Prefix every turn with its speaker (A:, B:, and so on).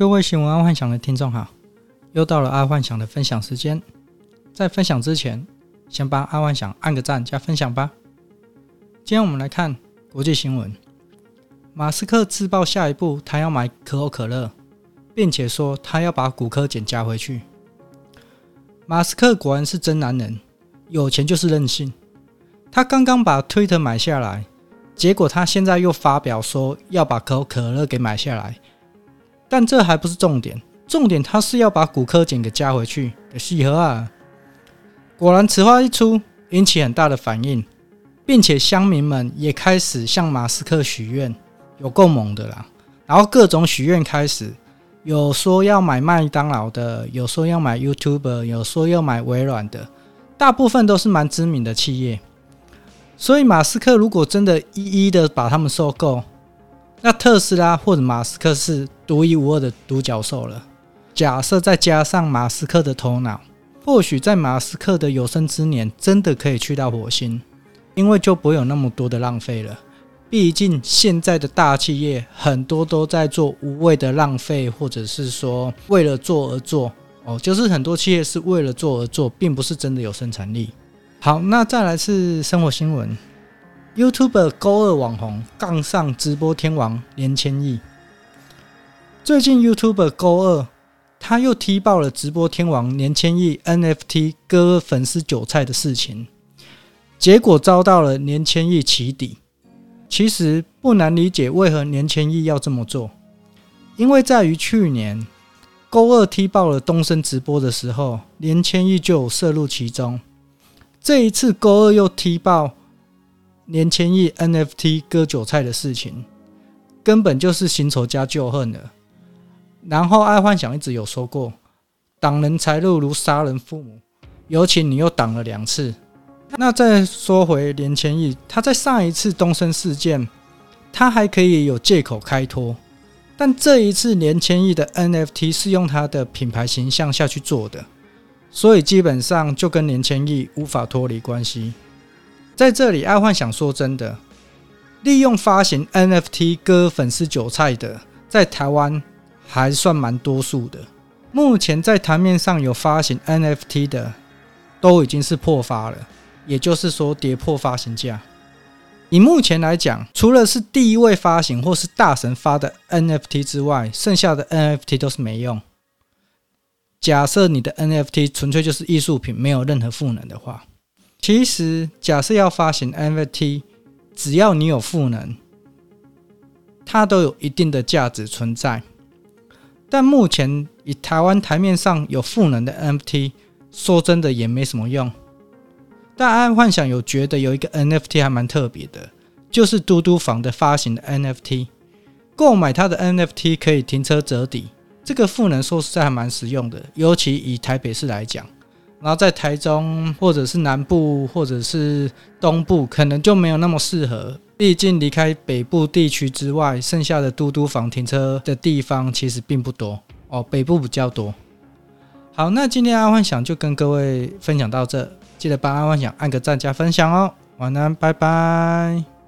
A: 各位新闻阿幻想的听众好，又到了阿幻想的分享时间。在分享之前，先帮阿幻想按个赞加分享吧。今天我们来看国际新闻：马斯克自曝下一步他要买可口可乐，并且说他要把古柯碱加回去。马斯克果然是真男人，有钱就是任性。他刚刚把推特买下来，结果他现在又发表说要把可口可乐给买下来。但这还不是重点，重点他是要把古柯碱给加回去的细核啊！果然，此话一出，引起很大的反应，并且乡民们也开始向马斯克许愿，有够猛的啦！然后各种许愿开始，有说要买麦当劳的，有说要买 YouTube，有说要买微软的，大部分都是蛮知名的企业。所以，马斯克如果真的一一的把他们收购，那特斯拉或者马斯克是独一无二的独角兽了。假设再加上马斯克的头脑，或许在马斯克的有生之年，真的可以去到火星，因为就不会有那么多的浪费了。毕竟现在的大企业很多都在做无谓的浪费，或者是说为了做而做哦，就是很多企业是为了做而做，并不是真的有生产力。好，那再来是生活新闻。YouTuber 勾二网红杠上直播天王连千亿。最近 YouTuber 勾二他又踢爆了直播天王年千亿 NFT 割粉丝韭菜的事情，结果遭到了年千亿起底。其实不难理解为何年千亿要这么做，因为在于去年勾二踢爆了东升直播的时候，年千亿就有涉入其中。这一次勾二又踢爆。年千亿 NFT 割韭菜的事情，根本就是新仇加旧恨了。然后爱幻想一直有说过，挡人财路如杀人父母，尤其你又挡了两次。那再说回连千亿，他在上一次东升事件，他还可以有借口开脱，但这一次连千亿的 NFT 是用他的品牌形象下去做的，所以基本上就跟连千亿无法脱离关系。在这里，爱幻想说真的，利用发行 NFT 割粉丝韭菜的，在台湾还算蛮多数的。目前在台面上有发行 NFT 的，都已经是破发了，也就是说跌破发行价。以目前来讲，除了是第一位发行或是大神发的 NFT 之外，剩下的 NFT 都是没用。假设你的 NFT 纯粹就是艺术品，没有任何赋能的话。其实，假设要发行 NFT，只要你有赋能，它都有一定的价值存在。但目前以台湾台面上有赋能的 NFT，说真的也没什么用。但爱幻想有觉得有一个 NFT 还蛮特别的，就是嘟嘟房的发行的 NFT，购买它的 NFT 可以停车折抵，这个赋能说实在还蛮实用的，尤其以台北市来讲。然后在台中或者是南部或者是东部，可能就没有那么适合。毕竟离开北部地区之外，剩下的嘟嘟房停车的地方其实并不多哦，北部比较多。好，那今天阿幻想就跟各位分享到这，记得帮阿幻想按个赞加分享哦。晚安，拜拜。